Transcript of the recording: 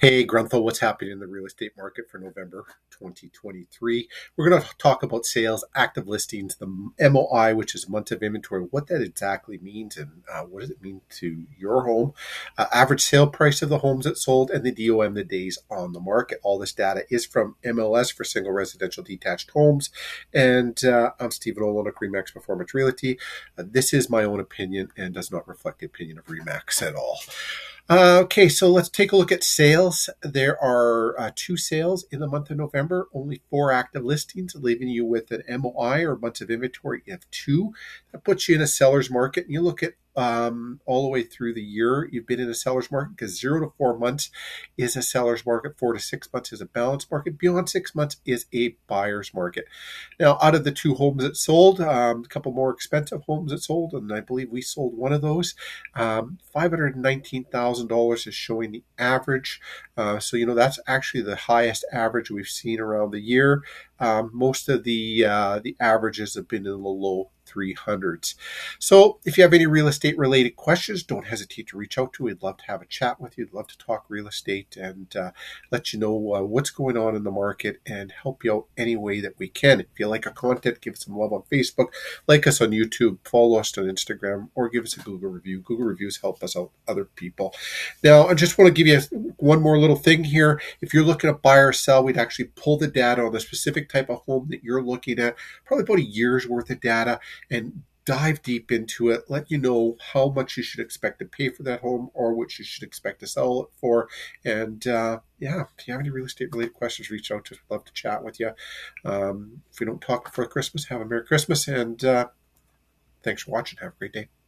Hey, Grunthal, what's happening in the real estate market for November 2023? We're going to talk about sales, active listings, the MOI, which is month of inventory, what that exactly means, and uh, what does it mean to your home, uh, average sale price of the homes that sold, and the DOM, the days on the market. All this data is from MLS for single residential detached homes. And uh, I'm Stephen Olyniuk Remax Performance Realty. Uh, this is my own opinion and does not reflect the opinion of Remax at all. Uh, okay, so let's take a look at sales. There are uh, two sales in the month of November, only four active listings, leaving you with an MOI or months of inventory of two. That puts you in a seller's market. And you look at um, all the way through the year you've been in a seller's market because zero to four months is a seller's market, four to six months is a balanced market, beyond six months is a buyer's market. Now, out of the two homes that sold, um, a couple more expensive homes that sold, and I believe we sold one of those. Um, $519,000 is showing the average. Uh, so, you know, that's actually the highest average we've seen around the year. Um, most of the uh, the averages have been in the low 300s. So if you have any real estate related questions, don't hesitate to reach out to. We'd love to have a chat with you. We'd love to talk real estate and uh, let you know uh, what's going on in the market and help you out any way that we can. If you like our content, give us some love on Facebook, like us on YouTube, follow us on Instagram, or give us a Google review. Google reviews help us out other people. Now, I just want to give you one more little thing here. If you're looking to buy or sell, we'd actually pull the data on the specific type of home that you're looking at, probably about a year's worth of data, and dive deep into it, let you know how much you should expect to pay for that home or what you should expect to sell it for. And uh, yeah, if you have any real estate related questions, reach out to us. We'd love to chat with you. Um, if we don't talk before Christmas, have a Merry Christmas and uh, thanks for watching. Have a great day.